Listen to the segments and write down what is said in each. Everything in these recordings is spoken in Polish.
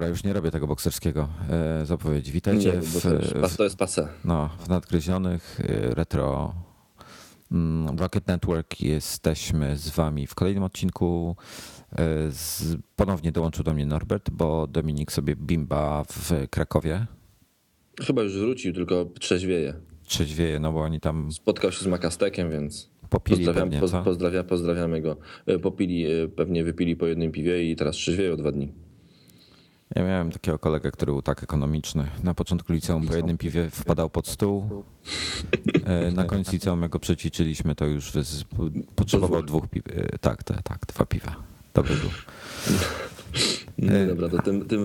Dobra, już nie robię tego bokserskiego e, zapowiedzi. Witajcie Nie, w, w, to jest pase. no, w nadgryzionych e, retro mm, Rocket Network. Jesteśmy z wami w kolejnym odcinku. E, Z, ponownie dołączył do mnie Norbert, bo Dominik sobie bimba w Krakowie. Chyba już wrócił, tylko trzeźwieje. Trzeźwieje, no bo oni tam Spotkał się z Makastekiem, więc popili pozdrawiam, pewnie, poz, co? pozdrawia, pozdrawiamy go. E, Popili, pewnie wypili po jednym piwie i teraz trzeźwieją dwa dni. Ja miałem takiego kolegę, który był tak ekonomiczny. Na początku liceum po jednym piwie wpadał pod stół. E, Na końcu liceum, jak go przećwiczyliśmy, to już potrzebował dwóch piw. E, Tak, tak, tak, dwa piwa. Dobry był. No dobra, to tym, tym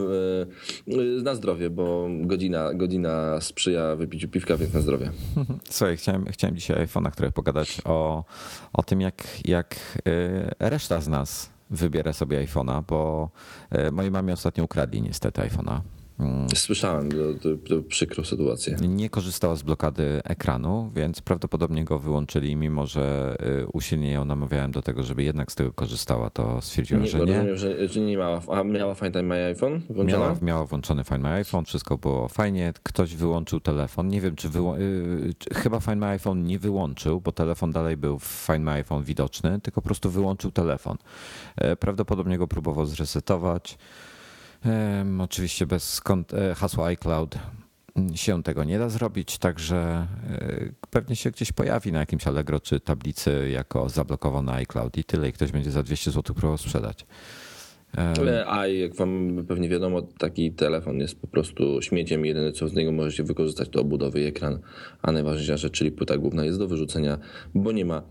e, e, na zdrowie, bo godzina, godzina sprzyja wypiciu piwka, więc na zdrowie. Słuchaj, chciałem, chciałem dzisiaj iPhone'a, które pogadać o, o tym, jak, jak e, reszta z nas wybiera sobie iPhone'a, bo e, mojej mamie ostatnio ukradli niestety iPhone'a. Mm, Słyszałem, to, to, przykrą sytuację. Nie korzystała z blokady ekranu, więc prawdopodobnie go wyłączyli, mimo że y, usilnie ją namawiałem do tego, żeby jednak z tego korzystała, to stwierdziła, Nie, że nie. rozumiem, że, że nie miała, a miała Find My iPhone włączona? Miała, miała włączony Find My iPhone, wszystko było fajnie. Ktoś wyłączył telefon. Nie wiem, czy, wyło- y, chyba Find My iPhone nie wyłączył, bo telefon dalej był w Find My iPhone widoczny, tylko po prostu wyłączył telefon. E, Prawdopodobnie go próbował zresetować. Oczywiście bez e, hasła iCloud się tego nie da zrobić, także e, pewnie się gdzieś pojawi na jakimś Allegro czy tablicy jako zablokowany iCloud i tyle i ktoś będzie za 200 zł próbował sprzedać. A jak wam pewnie wiadomo, taki telefon jest po prostu śmieciem. Jedyne co z niego możecie wykorzystać to obudowy ekran, a najważniejsza rzecz, czyli płyta główna jest do wyrzucenia, bo nie ma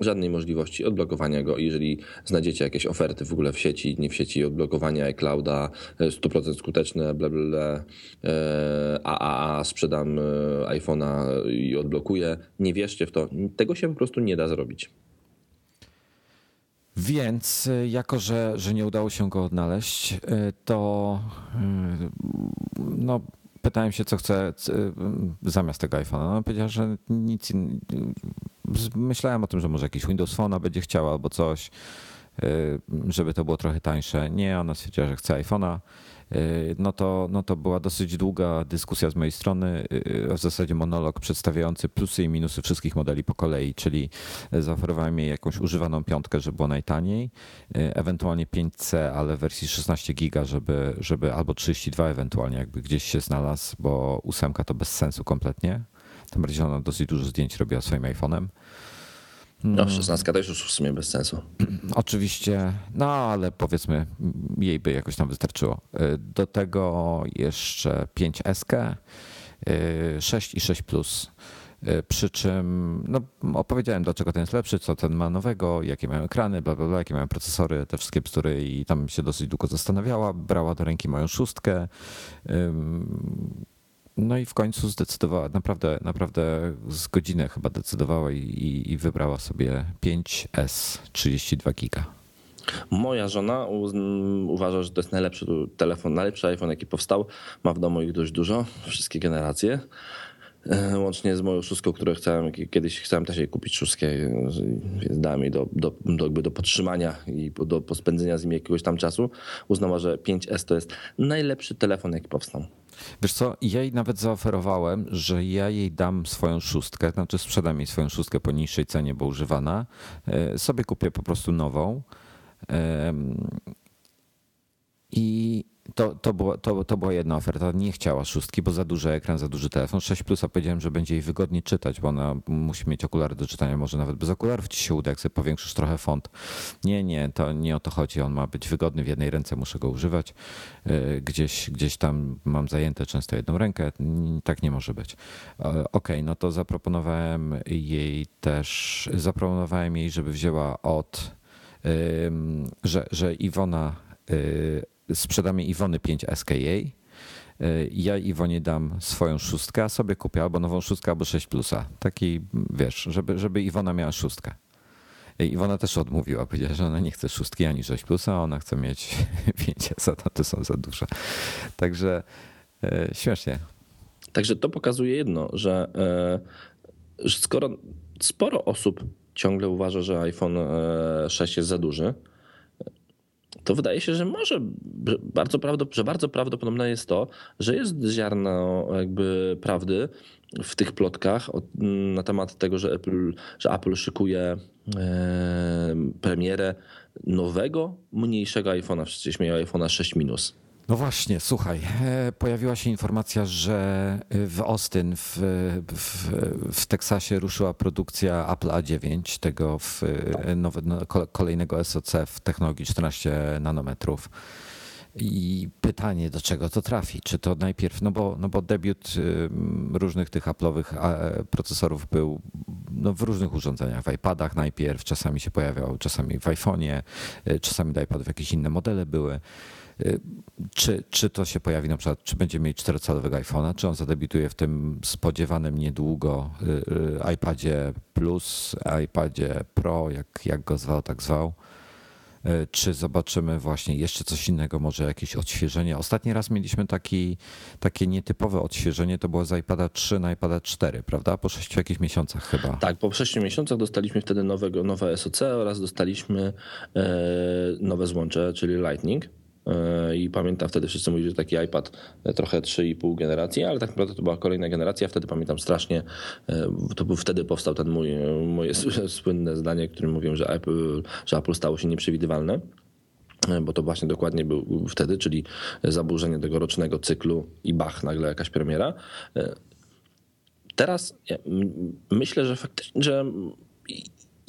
żadnej możliwości odblokowania go. Jeżeli znajdziecie jakieś oferty w ogóle w sieci, nie w sieci, odblokowania iClouda, e, 100% skuteczne, bla bla bla, e, a, sprzedam e, iPhone'a i odblokuję, nie wierzcie w to. Tego się po prostu nie da zrobić. Więc jako, że, że nie udało się go odnaleźć, to no, pytałem się, co chce y, zamiast tego iPhone'a. No, powiedziała, że nic. Myślałem o tym, że może jakiś Windows Phone będzie chciała albo coś, y, żeby to było trochę tańsze. Nie, ona stwierdziła, że chce iPhone'a. Y, No to, no to była dosyć długa dyskusja z mojej strony, y, w zasadzie monolog przedstawiający plusy i minusy wszystkich modeli po kolei, czyli zaoferowałem jej jakąś używaną piątkę, żeby było najtaniej, y, ewentualnie 5C, ale w wersji 16 giga, żeby, żeby albo 32 ewentualnie, jakby gdzieś się znalazł, bo ósemka to bez sensu kompletnie. Tym bardziej, że ona dosyć dużo zdjęć robiła swoim iPhone'em. No, 16 też już w sumie bez sensu. Oczywiście, no ale powiedzmy, jej by jakoś tam wystarczyło. Y, Do tego jeszcze 5S, 6 i 6 Plus. Y, Przy czym no, opowiedziałem, dlaczego ten jest lepszy, co ten ma nowego, jakie mają ekrany, bla, bla, bla, jakie mają procesory, te wszystkie bzdury i tam się dosyć długo zastanawiała. Brała do ręki moją szóstkę. No i w końcu zdecydowała, naprawdę, naprawdę z godzinę chyba decydowała i, i, i wybrała sobie 5S 32 giga. Moja żona uważa, że to jest najlepszy telefon, najlepszy iPhone, jaki powstał. Ma w domu ich dość dużo, wszystkie generacje. E, Łącznie z moją szóstką, którą chciałem, kiedyś chciałem też jej kupić szóstkę, więc dałem jej do, do, do, do podtrzymania i po- do pospędzenia z nim jakiegoś tam czasu. Uznała, że 5S to jest najlepszy telefon, jaki powstał. Wiesz co, ja jej nawet zaoferowałem, że ja jej dam swoją szóstkę, znaczy sprzedam jej swoją szóstkę po niższej cenie, bo używana. E, Sobie kupię po prostu nową. I to, to, była, to, to była jedna oferta. Nie chciała szóstki, bo za duży ekran, za duży telefon. 6 plusa powiedziałem, że będzie jej wygodnie czytać, bo ona musi mieć okulary do czytania. Może nawet bez okularów ci się uda, jak sobie powiększysz trochę font. Nie, nie, to nie o to chodzi. On ma być wygodny. W jednej ręce muszę go używać. E, Gdzieś, gdzieś tam mam zajęte często jedną rękę. Tak nie może być. Okej, no to zaproponowałem jej też, zaproponowałem jej, żeby wzięła od, że, że Iwona y, sprzedamy Iwony 5 SK jej. Y, Ja Iwonie dam swoją szóstkę, a sobie kupię albo nową szóstkę, albo 6 plusa. Taki, wiesz, żeby, żeby Iwona miała szóstkę. I Iwona też odmówiła, powiedziała, że ona nie chce szóstki ani 6 plusa, ona chce mieć 5 S, a to są za duże. Także e, śmiesznie. Także to pokazuje jedno, że, że skoro sporo osób ciągle uważa, że iPhone e, 6 jest za duży, to wydaje się, że może że bardzo, że bardzo prawdopodobne jest to, że jest ziarno jakby prawdy w tych plotkach na temat tego, że Apple, że Apple szykuje premierę nowego, mniejszego iPhone'a. Przecież miał iPhone'a 6 minus. No właśnie, słuchaj, e, pojawiła się informacja, że w Austin w, w, w Teksasie ruszyła produkcja Apple A9, tego w nowe, no, kolejnego SoC w technologii 14 nanometrów. I pytanie, do czego to trafi? Czy to najpierw, no bo, no bo debiut różnych tych Apple'owych procesorów był no w różnych urządzeniach, w iPadach najpierw, czasami się pojawiał, czasami w iPhone'ie, e, czasami do iPadów jakieś inne modele były. Y, czy, czy to się pojawi na przykład, czy będzie mieć czterocalowego iPhone'a, czy on zadebiutuje w tym spodziewanym niedługo y, y, iPadzie Plus, iPadzie Pro, jak, jak go zwał, tak zwał. Czy zobaczymy właśnie jeszcze coś innego, może jakieś odświeżenie? Ostatni raz mieliśmy taki, takie nietypowe odświeżenie, to było z iPada 3 na iPada 4, prawda? Po 6 jakichś miesiącach chyba. Tak, po 6 miesiącach dostaliśmy wtedy nowego, nowe SoC oraz dostaliśmy e, nowe złącze, czyli Lightning. E, I pamiętam wtedy wszyscy mówili, że taki iPad e, trochę 3,5 generacji, ale tak naprawdę to była kolejna generacja. Wtedy pamiętam strasznie, e, to był wtedy powstał ten mój, moje słynne zdanie, którym mówiłem, że Apple, że Apple stało się nieprzewidywalne bo to właśnie dokładnie był wtedy, czyli zaburzenie tego rocznego cyklu i bach, nagle jakaś premiera. Teraz myślę, że faktycznie, że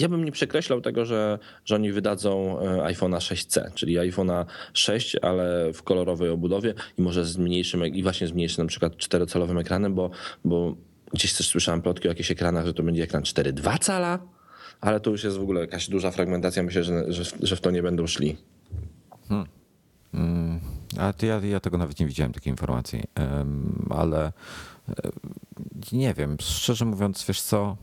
ja bym nie przekreślał tego, że, że oni wydadzą e, iPhone'a 6C, czyli iPhone'a 6, ale w kolorowej obudowie i może z mniejszym, i właśnie z mniejszym na przykład czterocalowym ekranem, bo, bo gdzieś też słyszałem plotki o jakichś ekranach, że to będzie ekran 4,2 cala, ale to już jest w ogóle jakaś duża fragmentacja. Myślę, że, że, że w to nie będą szli. Hmm. Hmm. A ja, ja tego nawet nie widziałem, takiej informacji, um, ale nie wiem, szczerze mówiąc, wiesz co,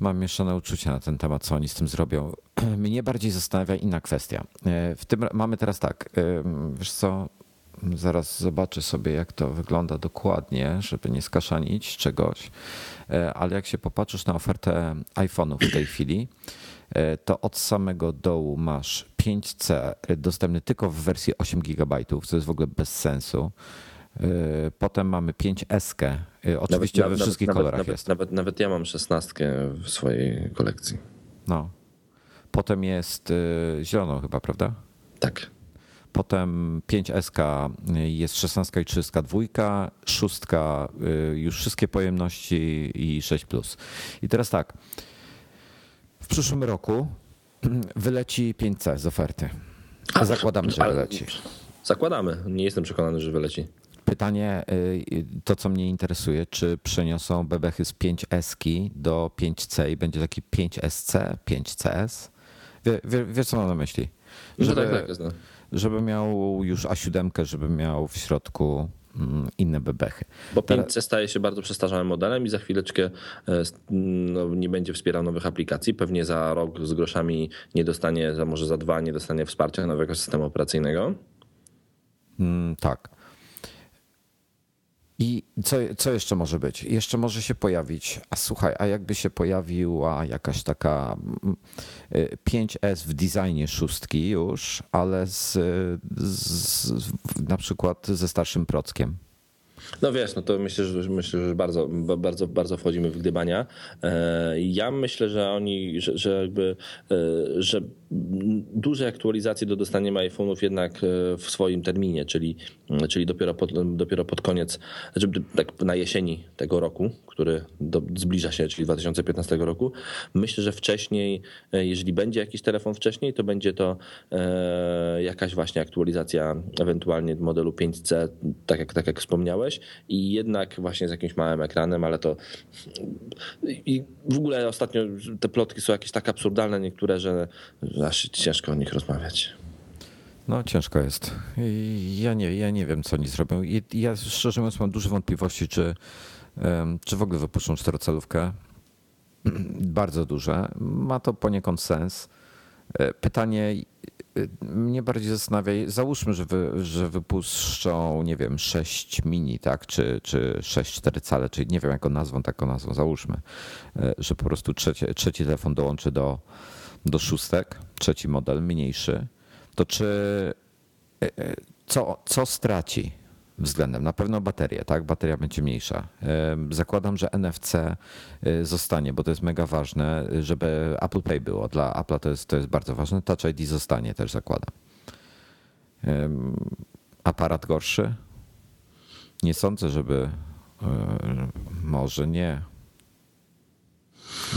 mam mieszane uczucia na ten temat, co oni z tym zrobią. Mnie bardziej zastanawia inna kwestia. E, w tym mamy teraz tak, e, wiesz co, zaraz zobaczę sobie, jak to wygląda dokładnie, żeby nie skaszanić czegoś, e, ale jak się popatrzysz na ofertę iPhone'ów w tej chwili, to od samego dołu masz 5C dostępny tylko w wersji 8 GB, co jest w ogóle bez sensu. Y, potem mamy 5S. Y, oczywiście nawet, we wszystkich nawet, kolorach nawet, jest. Nawet, nawet ja mam 16 w swojej kolekcji. No. Potem jest y, zieloną chyba, prawda? Tak. Potem 5SK jest 16 i 32, 6 już wszystkie pojemności i 6. I teraz tak. W przyszłym roku wyleci 5C z oferty. Zakładamy, że wyleci. Zakładamy. Nie jestem przekonany, że wyleci. Pytanie, y, to co mnie interesuje, czy przeniosą bebechy z 5S do 5C i będzie taki 5SC, 5CS? Wie, wie, wiesz co mam na myśli? No żeby, tak, tak, żeby miał już A7, żeby miał w środku mm, inne bebechy. Bo 5C staje się bardzo przestarzałym modelem i za chwileczkę e, no, nie będzie wspierał nowych aplikacji. Pewnie za rok z groszami nie dostanie, może za dwa nie dostanie wsparcia nowego systemu operacyjnego. Mm, tak. I co, co jeszcze może być? Jeszcze może się pojawić, a słuchaj, a jakby się pojawiła jakaś taka 5S mm, y, w designie szóstki już, ale z, z, na przykład ze starszym prockiem. No wiesz, no to myślę, że myślę, że bardzo, bardzo, bardzo wchodzimy w gdybania. E, ja myślę, że oni, że, że jakby, e, że duże aktualizacje do dostania iPhone'ów jednak e, w swoim terminie, czyli, czyli dopiero, pod, dopiero pod koniec, znaczy tak na jesieni tego roku, który do, zbliża się, czyli 2015 roku. Myślę, że wcześniej, jeżeli będzie jakiś telefon wcześniej, to będzie to jakaś właśnie aktualizacja ewentualnie modelu 5C, tak jak, tak jak wspomniałeś i jednak właśnie z jakimś małym ekranem, ale to i w ogóle ostatnio te plotki są jakieś tak absurdalne niektóre, że aż ciężko o nich rozmawiać. No ciężko jest. Ja nie, ja nie wiem, co oni zrobią. Ja szczerze mówiąc mam duże wątpliwości, czy, czy w ogóle wypuszczą czterocalówkę. Bardzo duże. Ma to poniekąd sens. E, pytanie, mnie bardziej zastanawia, załóżmy, że, wy, że wypuszczą, nie wiem, 6 mini, tak, czy, czy 6 4 cale, czyli nie wiem, jaką nazwą, taką nazwą, załóżmy, e, że po prostu trzeci telefon dołączy do, do szóstek, trzeci model, mniejszy, to czy e, e, co, co straci względem? Na pewno baterię, tak? Bateria będzie mniejsza. Zakładam, że NFC e, zostanie, bo to jest mega ważne, żeby Apple Pay było. Dla Apple'a to jest, to jest bardzo ważne. Touch ID zostanie też zakładam. Aparat gorszy? Nie sądzę, żeby. Może nie.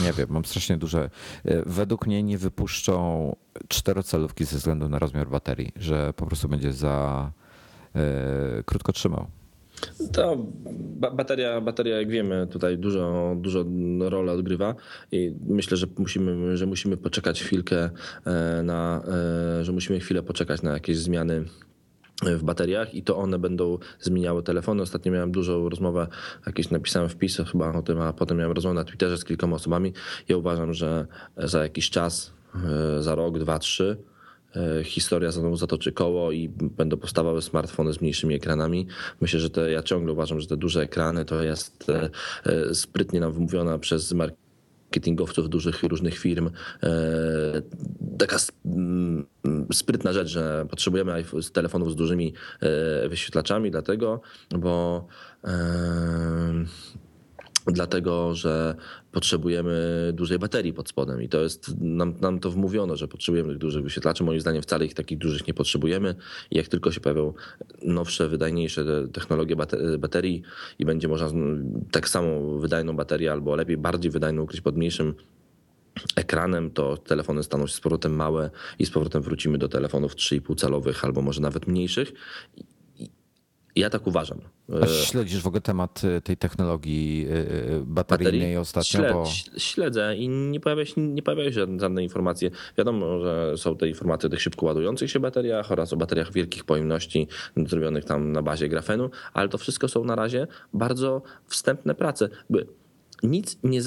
Nie wiem, mam strasznie duże. e, Według mnie nie wypuszczą czterocelówki ze względu na rozmiar baterii, że po prostu będzie za e, krótko trzymał. To ba- bateria, bateria, jak wiemy, tutaj dużo, dużo rolę odgrywa i myślę, że musimy, że musimy poczekać chwilkę e, na, że musimy chwilę poczekać na jakieś zmiany w bateriach i to one będą zmieniały telefony. Ostatnio miałem dużą rozmowę, jakieś napisałem wpis chyba o tym, a potem miałem rozmowę na Twitterze z kilkoma osobami. Ja uważam, że za jakiś czas, e, za rok, dwa, trzy, e, historia znowu zatoczy koło i będą powstawały smartfony z mniejszymi ekranami. Myślę, że te, ja ciągle uważam, że te duże ekrany to jest e, sprytnie nam wymówiona przez marketingowców dużych różnych firm. E, taka sprytna rzecz, że potrzebujemy telefonów z dużymi e, wyświetlaczami, dlatego, bo dlatego, że potrzebujemy dużej baterii pod spodem i to jest, nam, nam to wmówiono, że potrzebujemy tych dużych wyświetlaczy. Moim zdaniem wcale ich takich dużych nie potrzebujemy jak tylko się pojawią nowsze, wydajniejsze technologie bate- baterii i będzie można tak samo wydajną baterię albo lepiej, bardziej wydajną ukryć pod mniejszym ekranem, to telefony staną się z powrotem małe i z powrotem wrócimy do telefonów 3,5 calowych albo może nawet mniejszych. Ja tak uważam. A śledzisz w ogóle temat y, tej technologii y, y, bateryjnej ostatnio? Śled, Bo... Śledzę i nie pojawia się, nie pojawiają się żadne, żadne informacje. Wiadomo, że są te informacje o tych szybko ładujących się bateriach oraz o bateriach wielkich pojemności zrobionych tam na bazie grafenu, ale to wszystko są na razie bardzo wstępne prace. By nic nie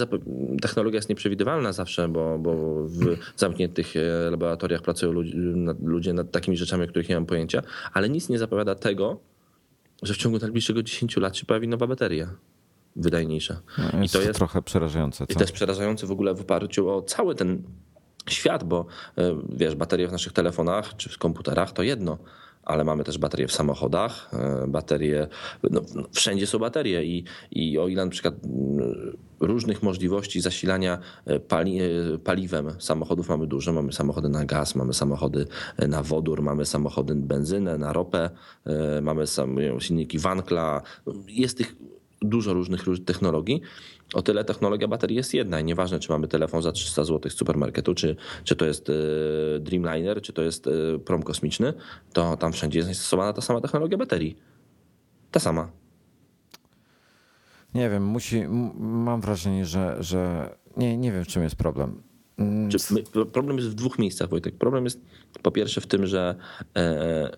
technologia jest nieprzewidywalna zawsze, bo, bo w zamkniętych e, laboratoriach pracują ludzie, nad- ludzie nad takimi rzeczami, o których nie mam pojęcia, ale nic nie zapowiada tego, że w ciągu najbliższego 10 lat się pojawi nowa bateria wydajniejsza. No, I Jest to to jest trochę przerażające. i Co? to jest przerażające w ogóle w oparciu o cały ten świat, bo e, wiesz, baterie w naszych telefonach czy w komputerach to jedno, ale mamy też baterie w samochodach, e, baterie, no, wszędzie są baterie i, i o ile na przykład mm, różnych możliwości zasilania e, pali, e, paliwem samochodów mamy dużo, mamy samochody na gaz, mamy samochody na wodór, mamy samochody benzynę, na ropę, mamy sam, silniki Wankla, jest tych dużo różnych róż- technologii. O tyle technologia baterii jest jedna i nieważne, czy mamy telefon za 300 zł z supermarketu, czy, czy to jest e, Dreamliner, czy to jest e, prom kosmiczny, to tam wszędzie jest stosowana ta sama technologia baterii. Ta sama. Nie wiem, musi, mam wrażenie, że, że nie, nie wiem, w czym jest problem. Mm, my, problem jest w dwóch miejscach, Wojtek. Problem jest po pierwsze w tym, że, e,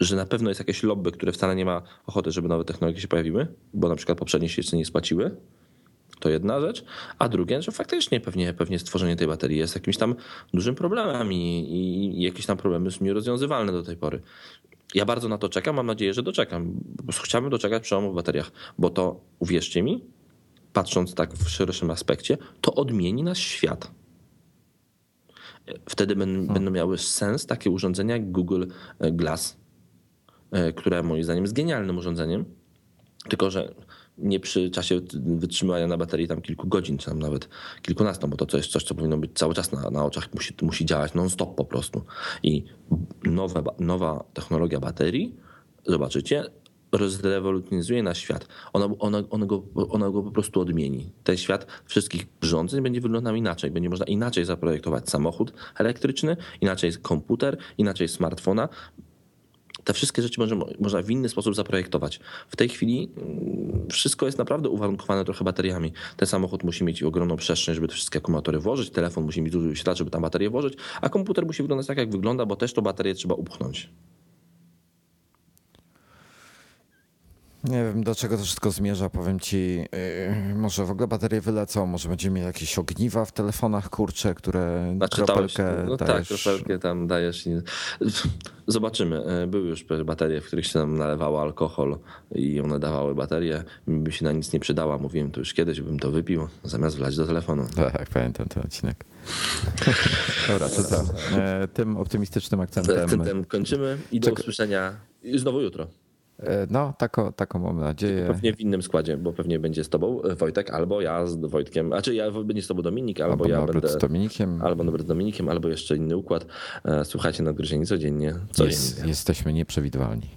że na pewno jest jakieś lobby, które wcale nie ma ochoty, żeby nowe technologie się pojawiły, bo na przykład poprzednie się jeszcze nie spłaciły. To jedna rzecz. A drugie, że faktycznie pewnie, pewnie stworzenie tej baterii jest jakimś tam dużym problemem i, i, jakieś tam problemy są nierozwiązywalne do tej pory. Ja bardzo na to czekam, mam nadzieję, że doczekam. Chciałbym doczekać przełomu w bateriach, bo to, uwierzcie mi, patrząc tak w szerszym aspekcie, to odmieni nasz świat. Wtedy ben- będą miały sens takie urządzenia jak Google Glass, e, które moim zdaniem jest genialnym urządzeniem, tylko że nie przy czasie wytrzymywania na baterii tam kilku godzin, czy tam nawet kilkunastu, bo to, jest coś, co powinno być cały czas na, na oczach, musi, musi działać non-stop po prostu. I nowa, ba- nowa technologia baterii, zobaczycie, rozrewolucjonizuje nasz świat. Ona, ona, ona, go, ona go po prostu odmieni. Ten świat wszystkich urządzeń będzie wyglądał inaczej. Będzie można inaczej zaprojektować samochód elektryczny, inaczej komputer, inaczej smartfona. Te wszystkie rzeczy może, można w inny sposób zaprojektować. W tej chwili mm, wszystko jest naprawdę uwarunkowane trochę bateriami. Ten samochód musi mieć ogromną przestrzeń, żeby te wszystkie akumulatory włożyć, telefon musi mieć duży wyświetlacz, żeby tam baterię włożyć, a komputer musi wyglądać tak, jak wygląda, bo też to baterię trzeba upchnąć. Nie wiem, do czego to wszystko zmierza. Powiem ci, yy, może w ogóle baterie wylecą, może będziemy mieli jakieś ogniwa w telefonach, kurcze, które Znaczy, kropelkę no tak, dajesz. kropelkę tam dajesz. I... Zobaczymy. E, Były już baterie, w których się nam nalewało alkohol i one dawały baterię. Mi by się na nic nie przydała. Mówiłem to już kiedyś, bym to wypił, zamiast wlać do telefonu. Tak, pamiętam ten odcinek. Dobra, to co? E, tym optymistycznym akcentem. Akcentem kończymy i do Czekaj. usłyszenia znowu jutro. E, no, taką, taką mam nadzieję. Pewnie w innym składzie, bo pewnie będzie z tobą e, Wojtek, albo ja z Wojtkiem. A czy ja będzie z tobą Dominik, albo, Albo ja Norbert będę. z Dominikiem. Albo Norbert z Dominikiem, albo jeszcze inny układ. E, Słuchajcie nadgryzieni codziennie. codziennie. Jest, jesteśmy nieprzewidywalni.